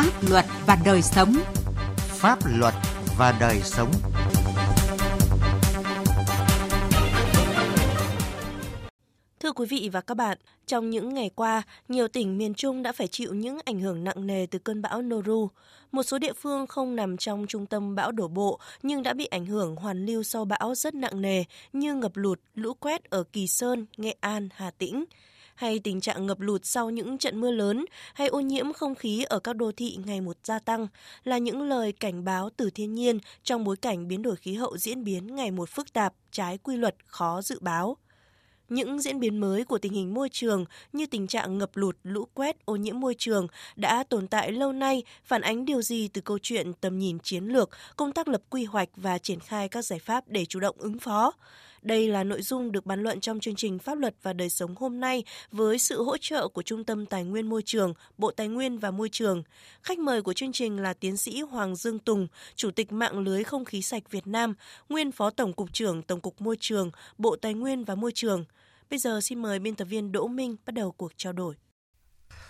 pháp luật và đời sống. Pháp luật và đời sống. Thưa quý vị và các bạn, trong những ngày qua, nhiều tỉnh miền Trung đã phải chịu những ảnh hưởng nặng nề từ cơn bão Noru. Một số địa phương không nằm trong trung tâm bão đổ bộ nhưng đã bị ảnh hưởng hoàn lưu sau bão rất nặng nề như ngập lụt, lũ quét ở Kỳ Sơn, Nghệ An, Hà Tĩnh hay tình trạng ngập lụt sau những trận mưa lớn hay ô nhiễm không khí ở các đô thị ngày một gia tăng là những lời cảnh báo từ thiên nhiên trong bối cảnh biến đổi khí hậu diễn biến ngày một phức tạp, trái quy luật khó dự báo. Những diễn biến mới của tình hình môi trường như tình trạng ngập lụt, lũ quét, ô nhiễm môi trường đã tồn tại lâu nay, phản ánh điều gì từ câu chuyện tầm nhìn chiến lược, công tác lập quy hoạch và triển khai các giải pháp để chủ động ứng phó. Đây là nội dung được bàn luận trong chương trình Pháp luật và đời sống hôm nay với sự hỗ trợ của Trung tâm Tài nguyên Môi trường, Bộ Tài nguyên và Môi trường. Khách mời của chương trình là tiến sĩ Hoàng Dương Tùng, Chủ tịch mạng lưới không khí sạch Việt Nam, nguyên Phó Tổng cục trưởng Tổng cục Môi trường, Bộ Tài nguyên và Môi trường. Bây giờ xin mời biên tập viên Đỗ Minh bắt đầu cuộc trao đổi.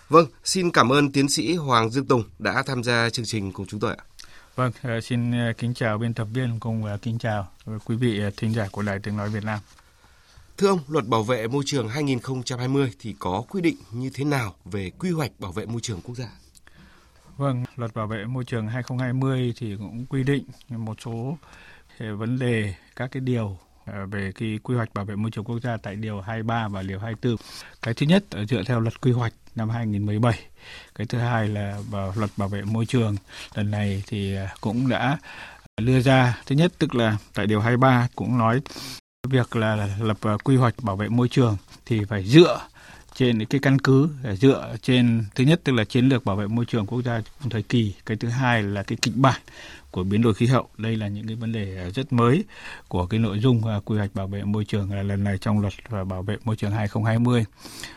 Vâng, xin cảm ơn tiến sĩ Hoàng Dương Tùng đã tham gia chương trình cùng chúng tôi ạ. Vâng, ờ, xin ờ, kính chào biên tập viên cùng ờ, kính chào quý vị thính giả của Đài Tiếng Nói Việt Nam. Thưa ông, luật bảo vệ môi trường 2020 thì có quy định như thế nào về quy hoạch bảo vệ môi trường quốc gia? Vâng, luật bảo vệ môi trường 2020 thì cũng quy định một số vấn đề các cái điều về cái quy hoạch bảo vệ môi trường quốc gia tại điều 23 và điều 24. Cái thứ nhất dựa theo luật quy hoạch năm 2017. Cái thứ hai là vào luật bảo vệ môi trường. Lần này thì à, cũng đã đưa ra, thứ nhất tức là tại điều 23 cũng nói việc là lập à, quy hoạch bảo vệ môi trường thì phải dựa trên cái căn cứ dựa trên, thứ nhất tức là chiến lược bảo vệ môi trường quốc gia cùng thời kỳ. Cái thứ hai là cái kịch bản của biến đổi khí hậu. Đây là những cái vấn đề rất mới của cái nội dung à, quy hoạch bảo vệ môi trường là lần này trong luật và bảo vệ môi trường 2020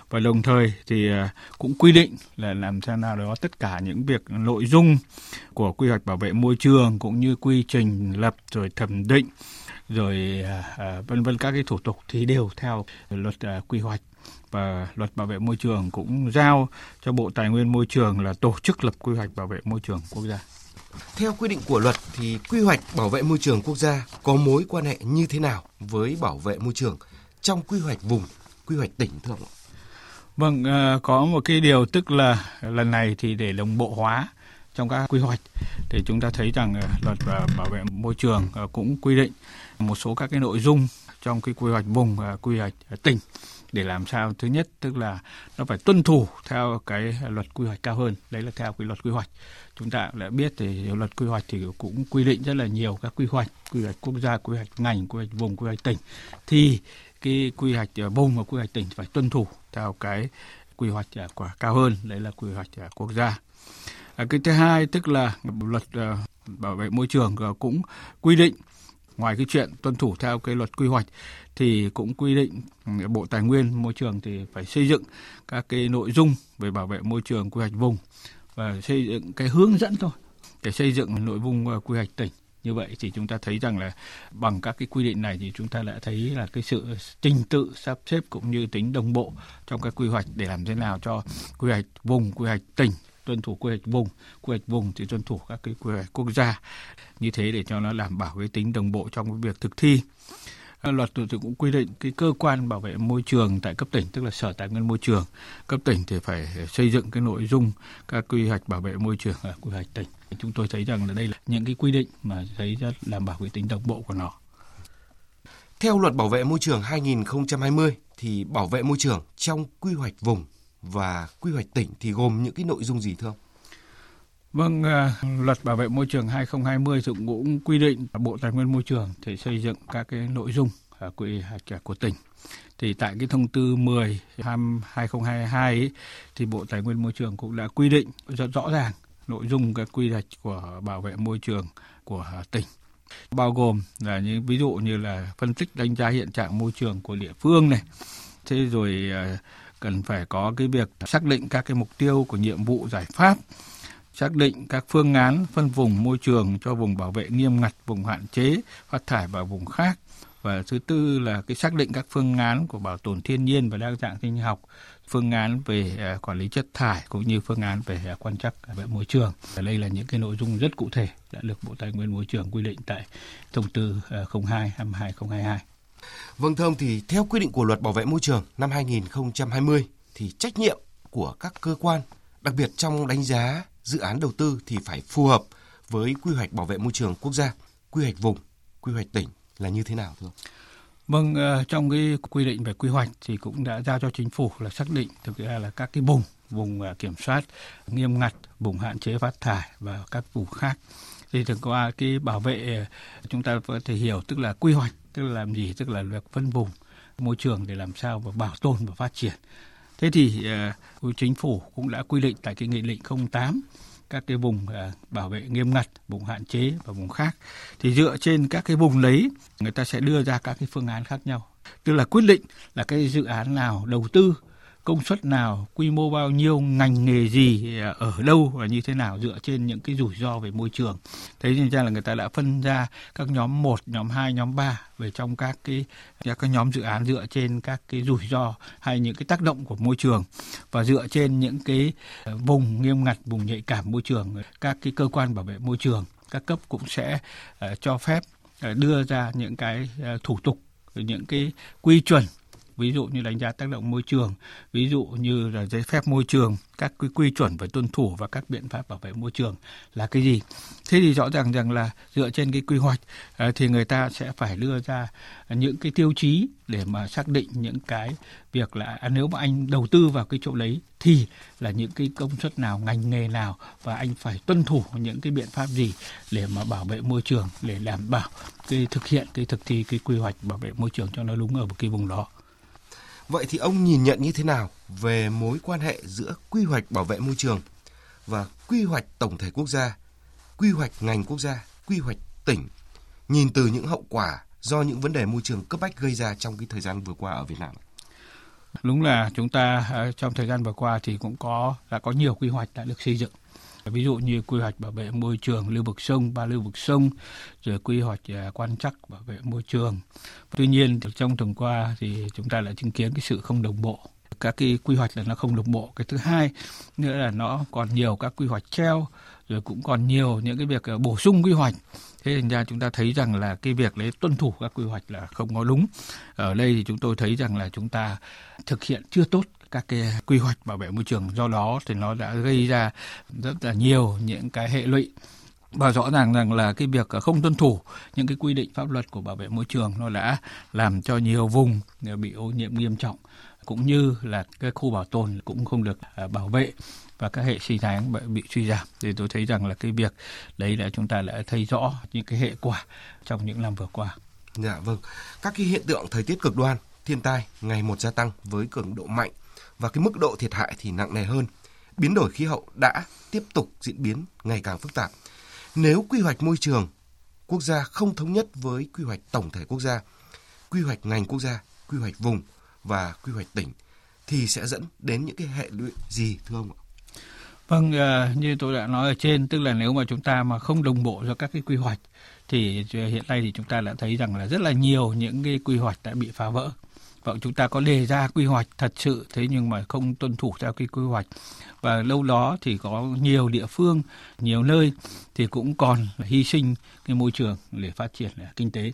và đồng thời thì à, cũng quy định là làm sao nào đó tất cả những việc nội dung của quy hoạch bảo vệ môi trường cũng như quy trình lập rồi thẩm định rồi à, vân vân các cái thủ tục thì đều theo luật quy hoạch và luật bảo vệ môi trường cũng giao cho Bộ Tài nguyên Môi trường là tổ chức lập quy hoạch bảo vệ môi trường quốc gia. Theo quy định của luật thì quy hoạch bảo vệ môi trường quốc gia có mối quan hệ như thế nào với bảo vệ môi trường trong quy hoạch vùng, quy hoạch tỉnh thưa ông? Vâng, à, có một cái điều tức là lần này thì để đồng bộ hóa trong các quy hoạch thì chúng ta thấy rằng à, luật bảo vệ môi trường à, cũng quy định một số các cái nội dung trong cái quy hoạch vùng quy hoạch tỉnh để làm sao? Thứ nhất, tức là nó phải tuân thủ theo cái luật quy hoạch cao hơn. Đấy là theo cái luật quy hoạch. Chúng ta đã biết thì luật quy hoạch thì cũng quy định rất là nhiều các quy hoạch quy hoạch quốc gia, quy hoạch ngành, quy hoạch vùng, quy hoạch tỉnh. Thì cái quy hoạch ờ, vùng và quy hoạch tỉnh phải tuân thủ theo cái quy hoạch ờ, của cao hơn. Đấy là quy hoạch ờ, quốc gia. Cái thứ hai, tức là luật bảo vệ môi trường cũng quy định ngoài cái chuyện tuân thủ theo cái luật quy hoạch thì cũng quy định Bộ Tài nguyên, Môi trường thì phải xây dựng các cái nội dung về bảo vệ môi trường quy hoạch vùng và xây dựng cái hướng dẫn thôi để xây dựng nội dung ờ, quy hoạch tỉnh. Như vậy thì chúng ta thấy rằng là bằng các cái quy định này thì chúng ta đã thấy là cái sự trình tự, sắp xếp cũng như tính đồng bộ trong các quy hoạch để làm thế nào cho quy hoạch vùng, quy hoạch tỉnh tuân thủ quy hoạch vùng, quy hoạch vùng thì tuân thủ các cái quy hoạch quốc gia. Như thế để cho nó đảm bảo cái tính đồng bộ trong cái việc thực thi. Luật thì cũng quy định cái cơ quan bảo vệ môi trường tại cấp tỉnh, tức là sở tài nguyên môi trường. Cấp tỉnh thì phải xây dựng cái nội dung các quy hoạch bảo vệ môi trường ở quy hoạch tỉnh. Chúng tôi thấy rằng là đây là những cái quy định mà thấy rất đảm bảo cái tính đồng bộ của nó. Theo luật bảo vệ môi trường 2020 thì bảo vệ môi trường trong quy hoạch vùng và quy hoạch tỉnh thì gồm những cái nội dung gì thưa ông? Vâng, à, luật bảo vệ môi trường 2020 cũng quy định Bộ Tài nguyên Môi trường thì xây dựng các cái nội dung à, quy hoạch của tỉnh. Thì tại cái thông tư 10 2022 ấy, thì Bộ Tài nguyên Môi trường cũng đã quy định rất rõ ràng nội dung các quy hoạch của bảo vệ môi trường của à, tỉnh bao gồm là những ví dụ như là phân tích đánh giá hiện trạng môi trường của địa phương này thế rồi cần phải có cái việc xác định các cái mục tiêu của nhiệm vụ giải pháp xác định các phương án phân vùng môi trường cho vùng bảo vệ nghiêm ngặt, vùng hạn chế phát thải vào vùng khác. Và thứ tư là cái xác định các phương án của bảo tồn thiên nhiên và đa dạng sinh học phương án về à, quản lý chất thải cũng như phương án về à, quan trắc vệ môi trường. Đây là những cái nội dung rất cụ thể đã được Bộ Tài nguyên Môi trường quy định tại thông tư à, 02 2022. Vâng thưa ông thì theo quy định của Luật Bảo vệ môi trường năm 2020 thì trách nhiệm của các cơ quan, đặc biệt trong đánh giá dự án đầu tư thì phải phù hợp với quy hoạch bảo vệ môi trường quốc gia, quy hoạch vùng, quy hoạch tỉnh là như thế nào thưa ông? Vâng, ờ, trong cái quy định về quy hoạch thì cũng đã giao cho chính phủ là xác định thực ra là các cái vùng, vùng ờ, kiểm soát nghiêm ngặt, vùng hạn chế phát thải và các vùng khác. Thì thực qua cái bảo vệ ờ, chúng ta có thể hiểu tức là quy hoạch tức là làm gì tức là việc phân vùng môi trường để làm sao và bảo tồn và phát triển. Thế thì uh, chính phủ cũng đã quy định tại cái nghị định 08 các cái vùng uh, bảo vệ nghiêm ngặt, vùng hạn chế và vùng khác. Thì dựa trên các cái vùng đấy người ta sẽ đưa ra các cái phương án khác nhau. Tức là quyết định là cái dự án nào đầu tư công suất nào, quy mô bao nhiêu, ngành nghề gì, à, ở đâu và như thế nào dựa trên những cái rủi ro về môi trường. Thế nên ra là người ta đã phân ra các nhóm 1, nhóm 2, nhóm 3 về trong các cái các nhóm dự án dựa trên các cái rủi ro hay những cái tác động của môi trường và dựa trên những cái à, vùng nghiêm ngặt, vùng nhạy cảm môi trường, các cái cơ quan bảo vệ môi trường các cấp cũng sẽ uh, cho phép uh, đưa ra những cái uh, thủ tục những cái quy chuẩn ví dụ như đánh giá tác động môi trường, ví dụ như là giấy phép môi trường, các quy, quy chuẩn về tuân thủ và các biện pháp bảo vệ môi trường là cái gì. Thế thì rõ ràng rằng là dựa trên cái quy hoạch ờ, thì người ta sẽ phải đưa ra những cái tiêu chí để mà xác định những cái việc là à, nếu mà anh đầu tư vào cái chỗ đấy thì là những cái công suất nào, ngành nghề nào và anh phải tuân thủ những cái biện pháp gì để mà bảo vệ môi trường để đảm bảo cái thực hiện cái thực thi cái quy hoạch bảo vệ môi trường cho nó đúng ở một cái vùng đó. Vậy thì ông nhìn nhận như thế nào về mối quan hệ giữa quy hoạch bảo vệ môi trường và quy hoạch tổng thể quốc gia, quy hoạch ngành quốc gia, quy hoạch tỉnh, nhìn từ những hậu quả do những vấn đề môi trường cấp bách gây ra trong cái thời gian vừa qua ở Việt Nam? Đúng là chúng ta ờ, trong thời gian vừa qua thì cũng có đã có nhiều quy hoạch đã được xây dựng ví dụ như quy hoạch bảo vệ môi trường, lưu vực sông, ba lưu vực sông, rồi quy hoạch à, quan trắc bảo vệ môi trường. Tuy nhiên trong tuần qua thì chúng ta lại chứng kiến cái sự không đồng bộ. Các cái quy hoạch là nó không đồng bộ. Cái thứ hai nữa là nó còn nhiều các quy hoạch treo, rồi cũng còn nhiều những cái việc à, bổ sung quy hoạch. Thế thành ra chúng ta thấy rằng là cái việc đấy tuân thủ các quy hoạch là không có đúng. Ở đây thì chúng tôi thấy rằng là chúng ta thực hiện chưa tốt các cái quy hoạch bảo vệ môi trường do đó thì nó đã gây ra rất là nhiều những cái hệ lụy và rõ ràng rằng là cái việc không tuân thủ những cái quy định pháp luật của bảo vệ môi trường nó đã làm cho nhiều vùng bị ô nhiễm nghiêm trọng cũng như là cái khu bảo tồn cũng không được à, bảo vệ và các hệ sinh thái bị suy giảm thì tôi thấy rằng là cái việc đấy là chúng ta đã thấy rõ những cái hệ quả trong những năm vừa qua. Dạ vâng. Các cái hiện tượng thời tiết cực đoan, thiên tai ngày một gia tăng với cường độ mạnh và cái mức độ thiệt hại thì nặng nề hơn. Biến đổi khí hậu đã tiếp tục diễn biến ngày càng phức tạp. Nếu quy hoạch môi trường quốc gia không thống nhất với quy hoạch tổng thể quốc gia, quy hoạch ngành quốc gia, quy hoạch vùng và quy hoạch tỉnh thì sẽ dẫn đến những cái hệ lụy gì thưa ông ạ? Vâng, à, như tôi đã nói ở trên, tức là nếu mà chúng ta mà không đồng bộ cho các cái quy hoạch thì hiện nay thì chúng ta đã thấy rằng là rất là nhiều những cái quy hoạch đã bị phá vỡ và chúng ta có đề ra quy hoạch thật sự thế nhưng mà không tuân thủ theo cái quy hoạch và lâu đó thì có nhiều địa phương, nhiều nơi thì cũng còn hy sinh cái môi trường để phát triển kinh tế.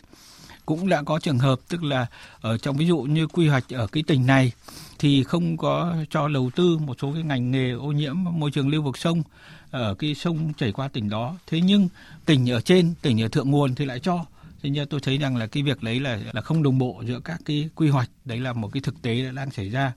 Cũng đã có trường hợp tức là ở trong ví dụ như quy hoạch ở cái tỉnh này thì không có cho đầu tư một số cái ngành nghề ô nhiễm môi trường lưu vực sông ở cái sông chảy qua tỉnh đó. Thế nhưng tỉnh ở trên, tỉnh ở thượng nguồn thì lại cho thế nhưng tôi thấy rằng là cái việc đấy là là không đồng bộ giữa các cái quy hoạch đấy là một cái thực tế đã đang xảy ra.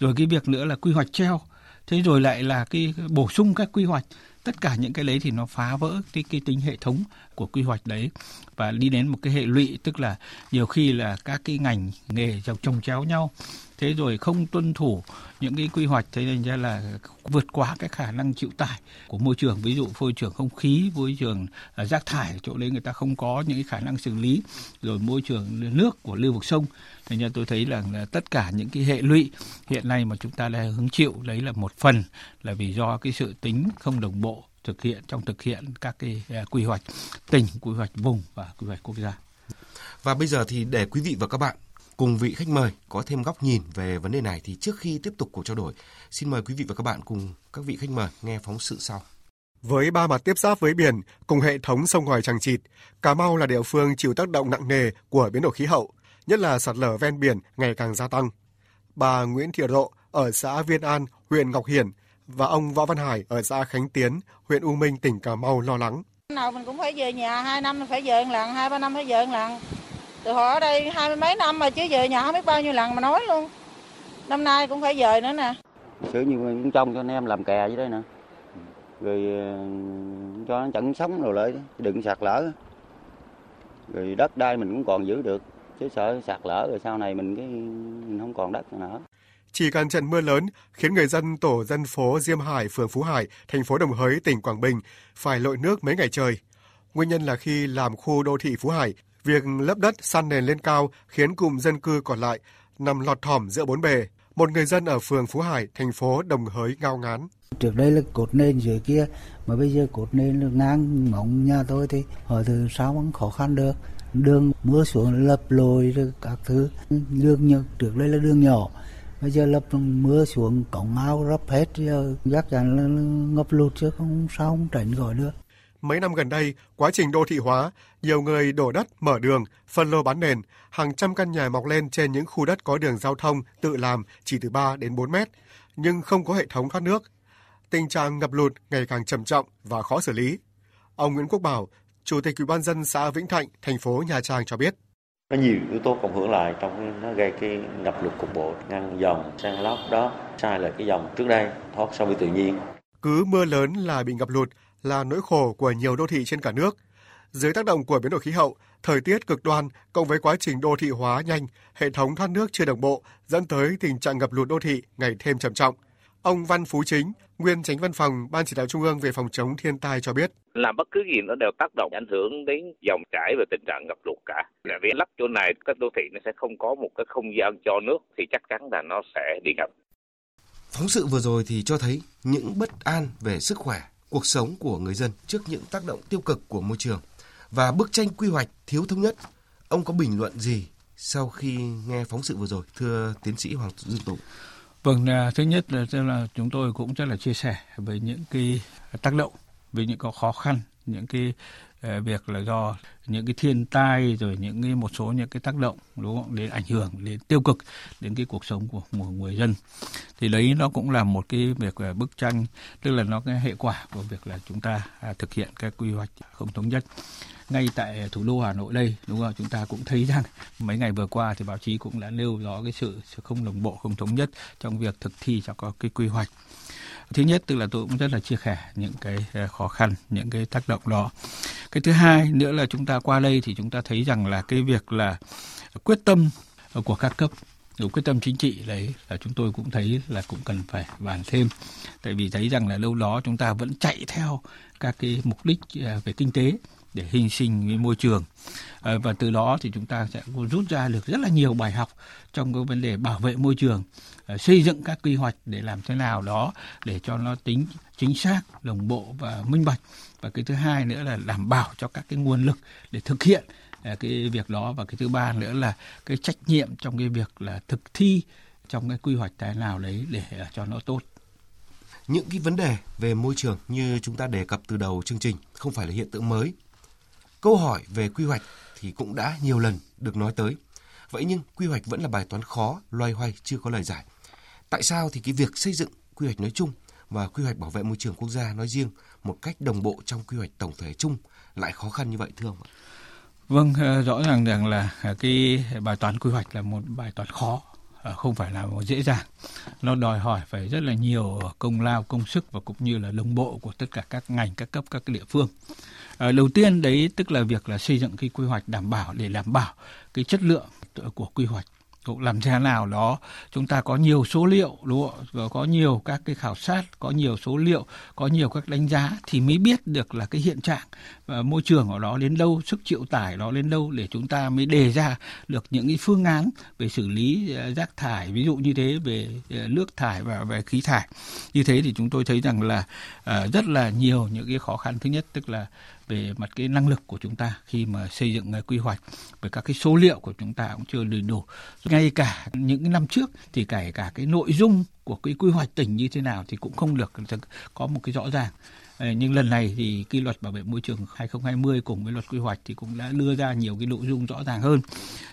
Rồi cái việc nữa là quy hoạch treo. Thế rồi lại là cái bổ sung các quy hoạch. Tất cả những cái đấy thì nó phá vỡ cái, cái tính hệ thống của quy hoạch đấy và đi đến một cái hệ lụy tức là nhiều khi là các cái ngành nghề trồng chéo nhau. Thế rồi không tuân thủ những cái quy hoạch thế nên ra là vượt quá cái khả năng chịu tải của môi trường. Ví dụ môi trường không khí môi trường à, rác thải chỗ đấy người ta không có những cái khả năng xử lý. Rồi môi trường nước của lưu vực sông. Thế nên tôi thấy là, là tất cả những cái hệ lụy hiện nay mà chúng ta đang hứng chịu đấy là một phần là vì do cái sự tính không đồng bộ thực hiện trong thực hiện các cái uh, quy hoạch tỉnh, quy hoạch vùng và quy hoạch quốc gia. Và bây giờ thì để quý vị và các bạn cùng vị khách mời có thêm góc nhìn về vấn đề này thì trước khi tiếp tục cuộc trao đổi, xin mời quý vị và các bạn cùng các vị khách mời nghe phóng sự sau. Với ba mặt tiếp giáp với biển cùng hệ thống sông ngòi chẳng chịt, Cà Mau là địa phương chịu tác động nặng nề của biến đổi khí hậu, nhất là sạt lở ven biển ngày càng gia tăng. Bà Nguyễn Thị Rộ ở xã Viên An, huyện Ngọc Hiển và ông Võ Văn Hải ở xã Khánh Tiến, huyện U Minh, tỉnh Cà Mau lo lắng. Nào mình cũng phải về nhà, hai năm phải về một lần, hai ba năm phải về một lần. Từ họ ở đây hai mươi mấy năm mà chứ về nhà không biết bao nhiêu lần mà nói luôn. Năm nay cũng phải về nữa nè. Sử như cũng trông cho anh em làm kè dưới đây nè. Rồi ờ, cho nó chặn sống rồi lại, đừng sạt lở. Rồi đất đai mình cũng còn giữ được. Chứ sợ sạt lở rồi sau này mình cái mình không còn đất nữa. Chỉ cần trận mưa lớn khiến người dân tổ dân phố Diêm Hải, phường Phú Hải, thành phố Đồng Hới, tỉnh Quảng Bình phải lội nước mấy ngày trời. Nguyên nhân là khi làm khu đô thị Phú Hải, việc lấp đất san nền lên cao khiến cụm dân cư còn lại nằm lọt thỏm giữa bốn bề. Một người dân ở phường Phú Hải, thành phố Đồng Hới ngao ngán. Trước đây là cột nền dưới kia, mà bây giờ cột nền ngang mỏng nhà tôi thì hỏi từ sao vẫn khó khăn được. Đường mưa xuống lập lồi các thứ, đường nhỏ trước đây là đường nhỏ, bây giờ lập mưa xuống cổng ao rấp hết giờ chắc chắn là ngập lụt chứ không sao không tránh khỏi được Mấy năm gần đây, quá trình đô thị hóa, nhiều người đổ đất, mở đường, phân lô bán nền, hàng trăm căn nhà mọc lên trên những khu đất có đường giao thông tự làm chỉ từ 3 đến 4 mét, nhưng không có hệ thống thoát nước. Tình trạng ngập lụt ngày càng trầm trọng và khó xử lý. Ông Nguyễn Quốc Bảo, Chủ tịch Ủy ban dân xã Vĩnh Thạnh, thành phố Nha Trang cho biết nó nhiều yếu tố cộng hưởng lại trong nó gây cái ngập lụt cục bộ, ngăn dòng sang lóc đó, sai là cái dòng trước đây, thoát so với tự nhiên. Cứ mưa lớn là bị ngập lụt, là nỗi khổ của nhiều đô thị trên cả nước. Dưới tác động của biến đổi khí hậu, thời tiết cực đoan cộng với quá trình đô thị hóa nhanh, hệ thống thoát nước chưa đồng bộ dẫn tới tình trạng ngập lụt đô thị ngày thêm trầm trọng. Ông Văn Phú Chính, nguyên tránh văn phòng Ban chỉ đạo Trung ương về phòng chống thiên tai cho biết. Làm bất cứ gì nó đều tác động ảnh hưởng đến dòng chảy và tình trạng ngập lụt cả. Là vì lắp chỗ này các đô thị nó sẽ không có một cái không gian cho nước thì chắc chắn là nó sẽ đi ngập. Phóng sự vừa rồi thì cho thấy những bất an về sức khỏe, cuộc sống của người dân trước những tác động tiêu cực của môi trường và bức tranh quy hoạch thiếu thống nhất. Ông có bình luận gì sau khi nghe phóng sự vừa rồi, thưa tiến sĩ Hoàng Dương Tùng? Vâng, à, thứ nhất là, là chúng tôi cũng rất là chia sẻ về những cái tác động, về những cái khó khăn, những cái Ờ, việc là do những cái thiên tai rồi những cái một số những cái tác động đúng không? Đến ảnh hưởng đến tiêu cực đến cái cuộc sống của một người dân. Thì đấy nó cũng là một cái việc là bức tranh tức là nó cái hệ quả của việc là chúng ta à, thực hiện cái quy hoạch không thống nhất. Ngay tại thủ đô Hà Nội đây đúng không? Chúng ta cũng thấy rằng mấy ngày vừa qua thì báo chí cũng đã nêu rõ cái sự, sự không đồng bộ không thống nhất trong việc thực thi cho có cái quy hoạch thứ nhất, tức là tôi cũng rất là chia sẻ những cái ờ, khó khăn, những cái tác động đó. Cái thứ hai nữa là chúng ta qua đây thì chúng ta thấy rằng là cái việc là quyết tâm của các cấp đủ quyết tâm chính trị đấy là chúng tôi cũng thấy là cũng cần phải bàn thêm. Tại vì thấy rằng là lâu đó chúng ta vẫn chạy theo các cái mục đích ờ, về kinh tế để hình sinh với môi trường. Ờ, và từ đó thì chúng ta sẽ rút ra được rất là nhiều bài học trong cái vấn đề bảo vệ môi trường ờ, xây dựng các quy hoạch để làm thế nào đó để cho nó tính chính xác, đồng bộ và minh bạch. Và cái thứ hai nữa là đảm bảo cho các cái nguồn lực để thực hiện ờ, cái việc đó. Và cái thứ ba nữa là cái trách nhiệm trong cái việc là thực thi trong cái quy hoạch thế nào đấy để cho nó tốt. Những cái vấn đề về môi trường như chúng ta đề cập từ đầu chương trình không phải là hiện tượng mới. Câu hỏi về quy hoạch thì cũng đã nhiều lần được nói tới. Vậy nhưng quy hoạch vẫn là bài toán khó, loay hoay chưa có lời giải. Tại sao thì cái việc xây dựng quy hoạch nói chung và quy hoạch bảo vệ môi trường quốc gia nói riêng một cách đồng bộ trong quy hoạch tổng thể chung lại khó khăn như vậy thưa ông ạ? Vâng, ờ, rõ ràng rằng là à, cái bài toán quy hoạch là một bài toán khó, Ờ, không phải là dễ dàng. Nó đòi hỏi phải rất là nhiều công lao, công sức và cũng như là đồng bộ của tất cả các ngành, các cấp, các địa phương. Ờ, đầu tiên đấy tức là việc là xây dựng cái quy hoạch đảm bảo để đảm bảo cái chất lượng của quy hoạch cũng làm thế nào đó, chúng ta có nhiều số liệu, đúng không và có nhiều các cái khảo sát, có nhiều số liệu, có nhiều các đánh giá thì mới biết được là cái hiện trạng và môi trường ở đó đến đâu, sức chịu tải đó đến đâu để chúng ta mới đề ra được những cái phương án về xử lý ờ, rác thải, ví dụ như thế, về ờ, nước thải và về khí thải. Như thế thì chúng tôi thấy rằng là rất là nhiều những cái khó khăn. Thứ nhất, tức là về mặt cái năng lực của chúng ta khi mà xây dựng à, quy hoạch về các cái số liệu của chúng ta cũng chưa đầy đủ ngay cả những năm trước thì kể cả cái nội dung của cái quy hoạch tỉnh như thế nào thì cũng không được có một cái rõ ràng ờ, nhưng lần này thì cái luật bảo vệ môi trường 2020 cùng với luật quy hoạch thì cũng đã đưa ra nhiều cái nội dung rõ ràng hơn.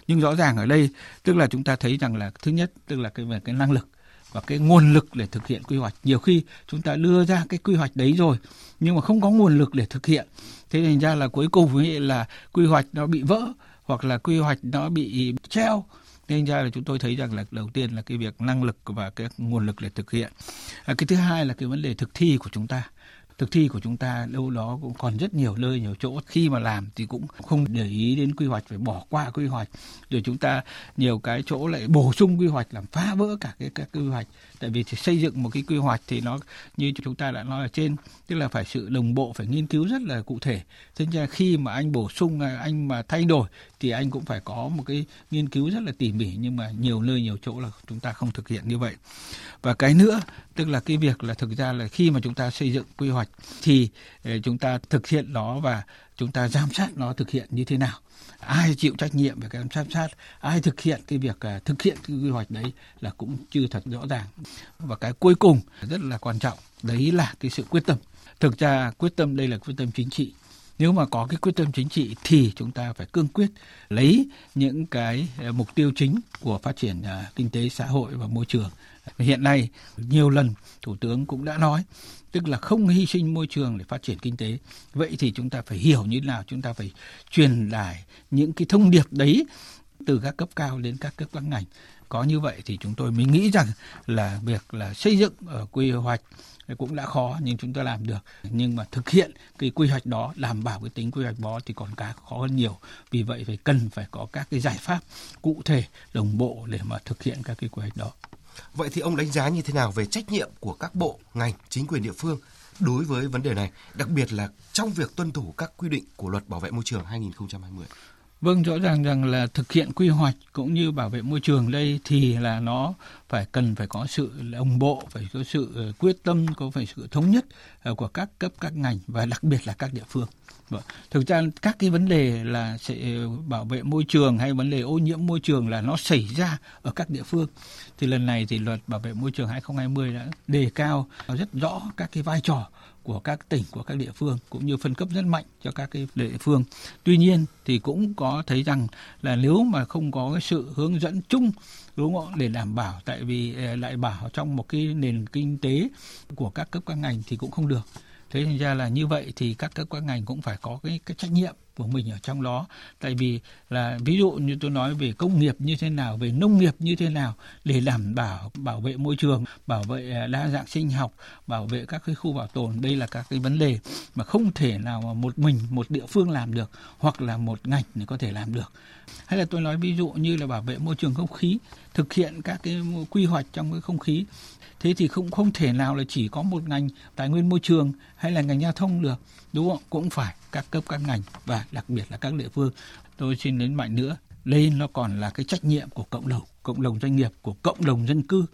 Nhưng rõ ràng ở đây, tức là chúng ta thấy rằng là, thứ nhất, tức là cái về cái năng lực và cái nguồn lực để thực hiện quy hoạch. Nhiều khi chúng ta đưa ra cái quy hoạch đấy rồi, nhưng mà không có nguồn lực để thực hiện. Thế thành ra là cuối cùng ấy là quy hoạch nó bị vỡ hoặc là quy hoạch nó bị treo. Nên ra là chúng tôi thấy rằng là đầu tiên là cái việc năng lực và cái nguồn lực để thực hiện. À, cái thứ hai là cái vấn đề thực thi của chúng ta thực thi của chúng ta đâu đó cũng còn rất nhiều nơi, nhiều chỗ. Khi mà làm thì cũng không để ý đến quy hoạch, phải bỏ qua quy hoạch. Rồi chúng ta nhiều cái chỗ lại bổ sung quy hoạch, làm phá vỡ cả cái, các quy hoạch. Tại vì thì xây dựng một cái quy hoạch thì nó, như chúng ta đã nói ở trên, tức là phải sự đồng bộ, phải nghiên cứu rất là cụ thể. Thế nên khi mà anh bổ sung, anh mà thay đổi thì anh cũng phải có một cái nghiên cứu rất là tỉ mỉ nhưng mà nhiều nơi nhiều chỗ là chúng ta không thực hiện như vậy. Và cái nữa tức là cái việc là thực ra là khi mà chúng ta xây dựng quy hoạch thì ờ, chúng ta thực hiện nó và chúng ta giám sát nó thực hiện như thế nào. Ai chịu trách nhiệm về cái giám sát ai thực hiện cái việc uh, thực hiện cái quy hoạch đấy là cũng chưa thật rõ ràng. Và cái cuối cùng rất là quan trọng đấy là cái sự quyết tâm. Thực ra quyết tâm đây là quyết tâm chính trị nếu mà có cái quyết tâm chính trị thì chúng ta phải cương quyết lấy những cái ờ, mục tiêu chính của phát triển ờ, kinh tế xã hội và môi trường. Hiện nay, nhiều lần thủ tướng cũng đã nói, tức là không hy sinh môi trường để phát triển kinh tế. Vậy thì chúng ta phải hiểu như thế nào? Chúng ta phải truyền tải những cái thông điệp đấy từ các cấp cao đến các cấp các ngành có như vậy thì chúng tôi mới nghĩ rằng là việc là xây dựng ở quy hoạch cũng đã khó nhưng chúng ta làm được. Nhưng mà thực hiện cái quy hoạch đó đảm bảo cái tính quy hoạch đó thì còn cả khó hơn nhiều. Vì vậy phải cần phải có các cái giải pháp cụ thể đồng bộ để mà thực hiện các cái quy hoạch đó. Vậy thì ông đánh giá như thế nào về trách nhiệm của các bộ, ngành, chính quyền địa phương đối với vấn đề này, đặc biệt là trong việc tuân thủ các quy định của Luật Bảo vệ môi trường 2020? Vâng, rõ ràng rằng là thực hiện quy hoạch cũng như bảo vệ môi trường đây thì là nó phải cần phải có sự đồng bộ, phải có sự ờ, quyết tâm, có phải sự thống nhất ờ, của các cấp các ngành và đặc biệt là các địa phương. Vâng. Thực ra các cái vấn đề là sẽ ờ, bảo vệ môi trường hay vấn đề ô nhiễm môi trường là nó xảy ra ở các địa phương. Thì lần này thì luật bảo vệ môi trường 2020 đã đề cao rất rõ các cái vai trò của các tỉnh của các địa phương cũng như phân cấp rất mạnh cho các cái địa phương. Tuy nhiên thì cũng có thấy rằng là nếu mà không có cái sự hướng dẫn chung đúng không để đảm bảo tại vì ờ, lại bảo trong một cái nền kinh tế của các cấp các ngành thì cũng không được thế thành ra là như vậy thì các cấp các ngành cũng phải có cái, cái trách nhiệm của mình ở trong đó. Tại vì là ví dụ như tôi nói về công nghiệp như thế nào, về nông nghiệp như thế nào để đảm bảo bảo vệ môi trường, bảo vệ à, đa dạng sinh học, bảo vệ các cái khu bảo tồn, đây là các cái vấn đề mà không thể nào mà một mình, một địa phương làm được hoặc là một ngành để có thể làm được. Hay là tôi nói ví dụ như là bảo vệ môi trường không khí, thực hiện các cái quy hoạch trong cái không khí. Thế thì không không thể nào là chỉ có một ngành tài nguyên môi trường hay là ngành giao thông được đúng không? Cũng phải các cấp, các ngành và đặc biệt là các địa phương. Tôi xin nhấn mạnh nữa đây nó còn là cái trách nhiệm của cộng đồng cộng đồng doanh nghiệp, của cộng đồng dân cư.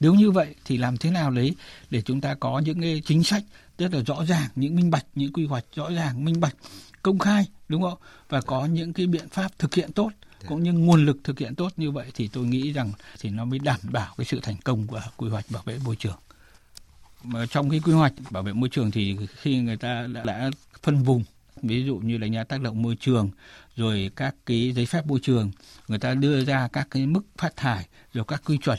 Nếu như vậy thì làm thế nào đấy để chúng ta có những cái chính sách rất là rõ ràng, những minh bạch, những quy hoạch rõ ràng, minh bạch, công khai, đúng không? Và có những cái biện pháp thực hiện tốt, cũng như nguồn lực thực hiện tốt như vậy thì tôi nghĩ rằng thì nó mới đảm bảo cái sự thành công của quy hoạch bảo vệ môi trường mà trong cái quy hoạch bảo vệ môi trường thì khi người ta đã, đã phân vùng ví dụ như là nhà tác động môi trường rồi các cái giấy phép môi trường người ta đưa ra các cái mức phát thải rồi các quy chuẩn.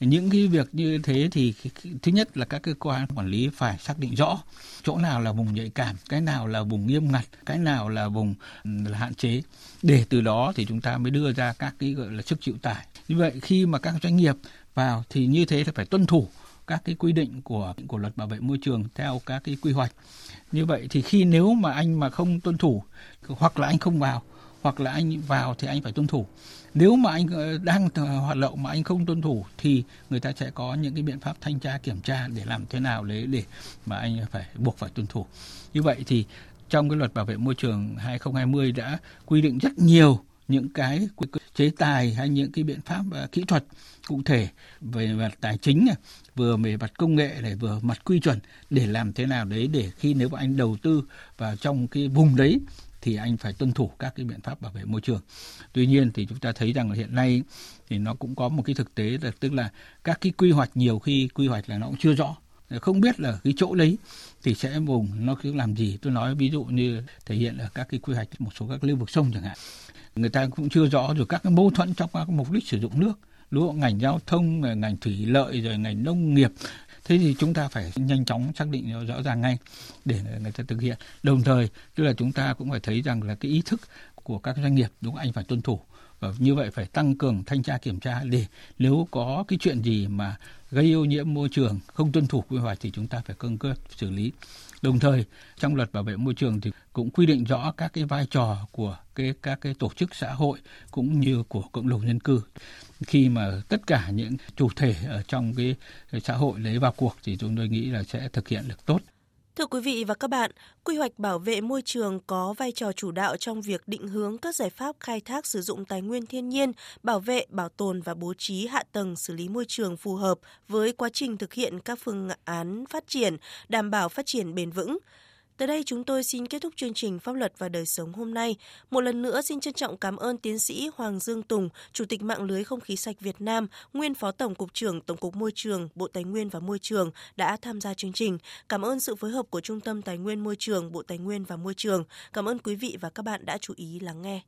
Những cái việc như thế thì thứ nhất là các cơ quan quản lý phải xác định rõ chỗ nào là vùng nhạy cảm cái nào là vùng nghiêm ngặt cái nào là vùng là hạn chế. Để từ đó thì chúng ta mới đưa ra các cái gọi là sức chịu tải. Như vậy khi mà các doanh nghiệp vào thì như thế thì phải tuân thủ các cái quy định của của luật bảo vệ môi trường theo các cái quy hoạch. Như vậy thì khi nếu mà anh mà không tuân thủ, hoặc là anh không vào, hoặc là anh vào thì anh phải tuân thủ. Nếu mà anh ờ, đang hoạt động mà anh không tuân thủ thì người ta sẽ có những cái biện pháp thanh tra, kiểm tra để làm thế nào để để mà anh phải buộc phải tuân thủ. Như vậy thì trong cái luật bảo vệ môi trường 2020 đã quy định rất nhiều những cái chế tài hay những cái biện pháp uh, kỹ thuật cụ thể về mặt tài chính này, vừa về mặt công nghệ này vừa mặt quy chuẩn để làm thế nào đấy để khi nếu mà anh đầu tư vào trong cái vùng đấy thì anh phải tuân thủ các cái biện pháp bảo vệ môi trường. Tuy nhiên thì chúng ta thấy rằng là hiện nay thì nó cũng có một cái thực tế là tức là các cái quy hoạch nhiều khi quy hoạch là nó cũng chưa rõ không biết là cái chỗ đấy thì sẽ vùng nó cứ làm gì? Tôi nói ví dụ như thể hiện ở các cái quy hoạch, một số các lưu vực sông chẳng hạn. Người ta cũng chưa rõ rồi các cái mâu thuẫn trong các mục đích sử dụng nước lúa ngành giao thông ngành thủy lợi, rồi ngành nông nghiệp. Thế thì chúng ta phải nhanh chóng xác định rõ ràng ngay để người ta thực hiện. Đồng thời, tức là chúng ta cũng phải thấy rằng là cái ý thức của các doanh nghiệp, đúng anh phải tuân thủ. Và như vậy phải tăng cường thanh tra kiểm tra để nếu có cái chuyện gì mà gây ô nhiễm môi trường, không tuân thủ quy hoạch thì chúng ta phải cương quyết xử lý. Đồng thời, trong luật bảo vệ môi trường thì cũng quy định rõ các cái vai trò của cái, các cái tổ chức xã hội cũng như của cộng đồng dân cư. Khi mà tất cả những chủ thể ở trong cái xã hội lấy vào cuộc thì chúng tôi nghĩ là sẽ thực hiện được tốt. Thưa quý vị và các bạn, quy hoạch bảo vệ môi trường có vai trò chủ đạo trong việc định hướng các giải pháp khai thác sử dụng tài nguyên thiên nhiên, bảo vệ, bảo tồn và bố trí hạ tầng xử lý môi trường phù hợp với quá trình thực hiện các phương án phát triển, đảm bảo phát triển bền vững. Tới đây chúng tôi xin kết thúc chương trình Pháp luật và đời sống hôm nay. Một lần nữa xin trân trọng cảm ơn tiến sĩ Hoàng Dương Tùng, Chủ tịch mạng lưới không khí sạch Việt Nam, nguyên Phó Tổng cục trưởng Tổng cục Môi trường, Bộ Tài nguyên và Môi trường đã tham gia chương trình. Cảm ơn sự phối hợp của Trung tâm Tài nguyên Môi trường, Bộ Tài nguyên và Môi trường. Cảm ơn quý vị và các bạn đã chú ý lắng nghe.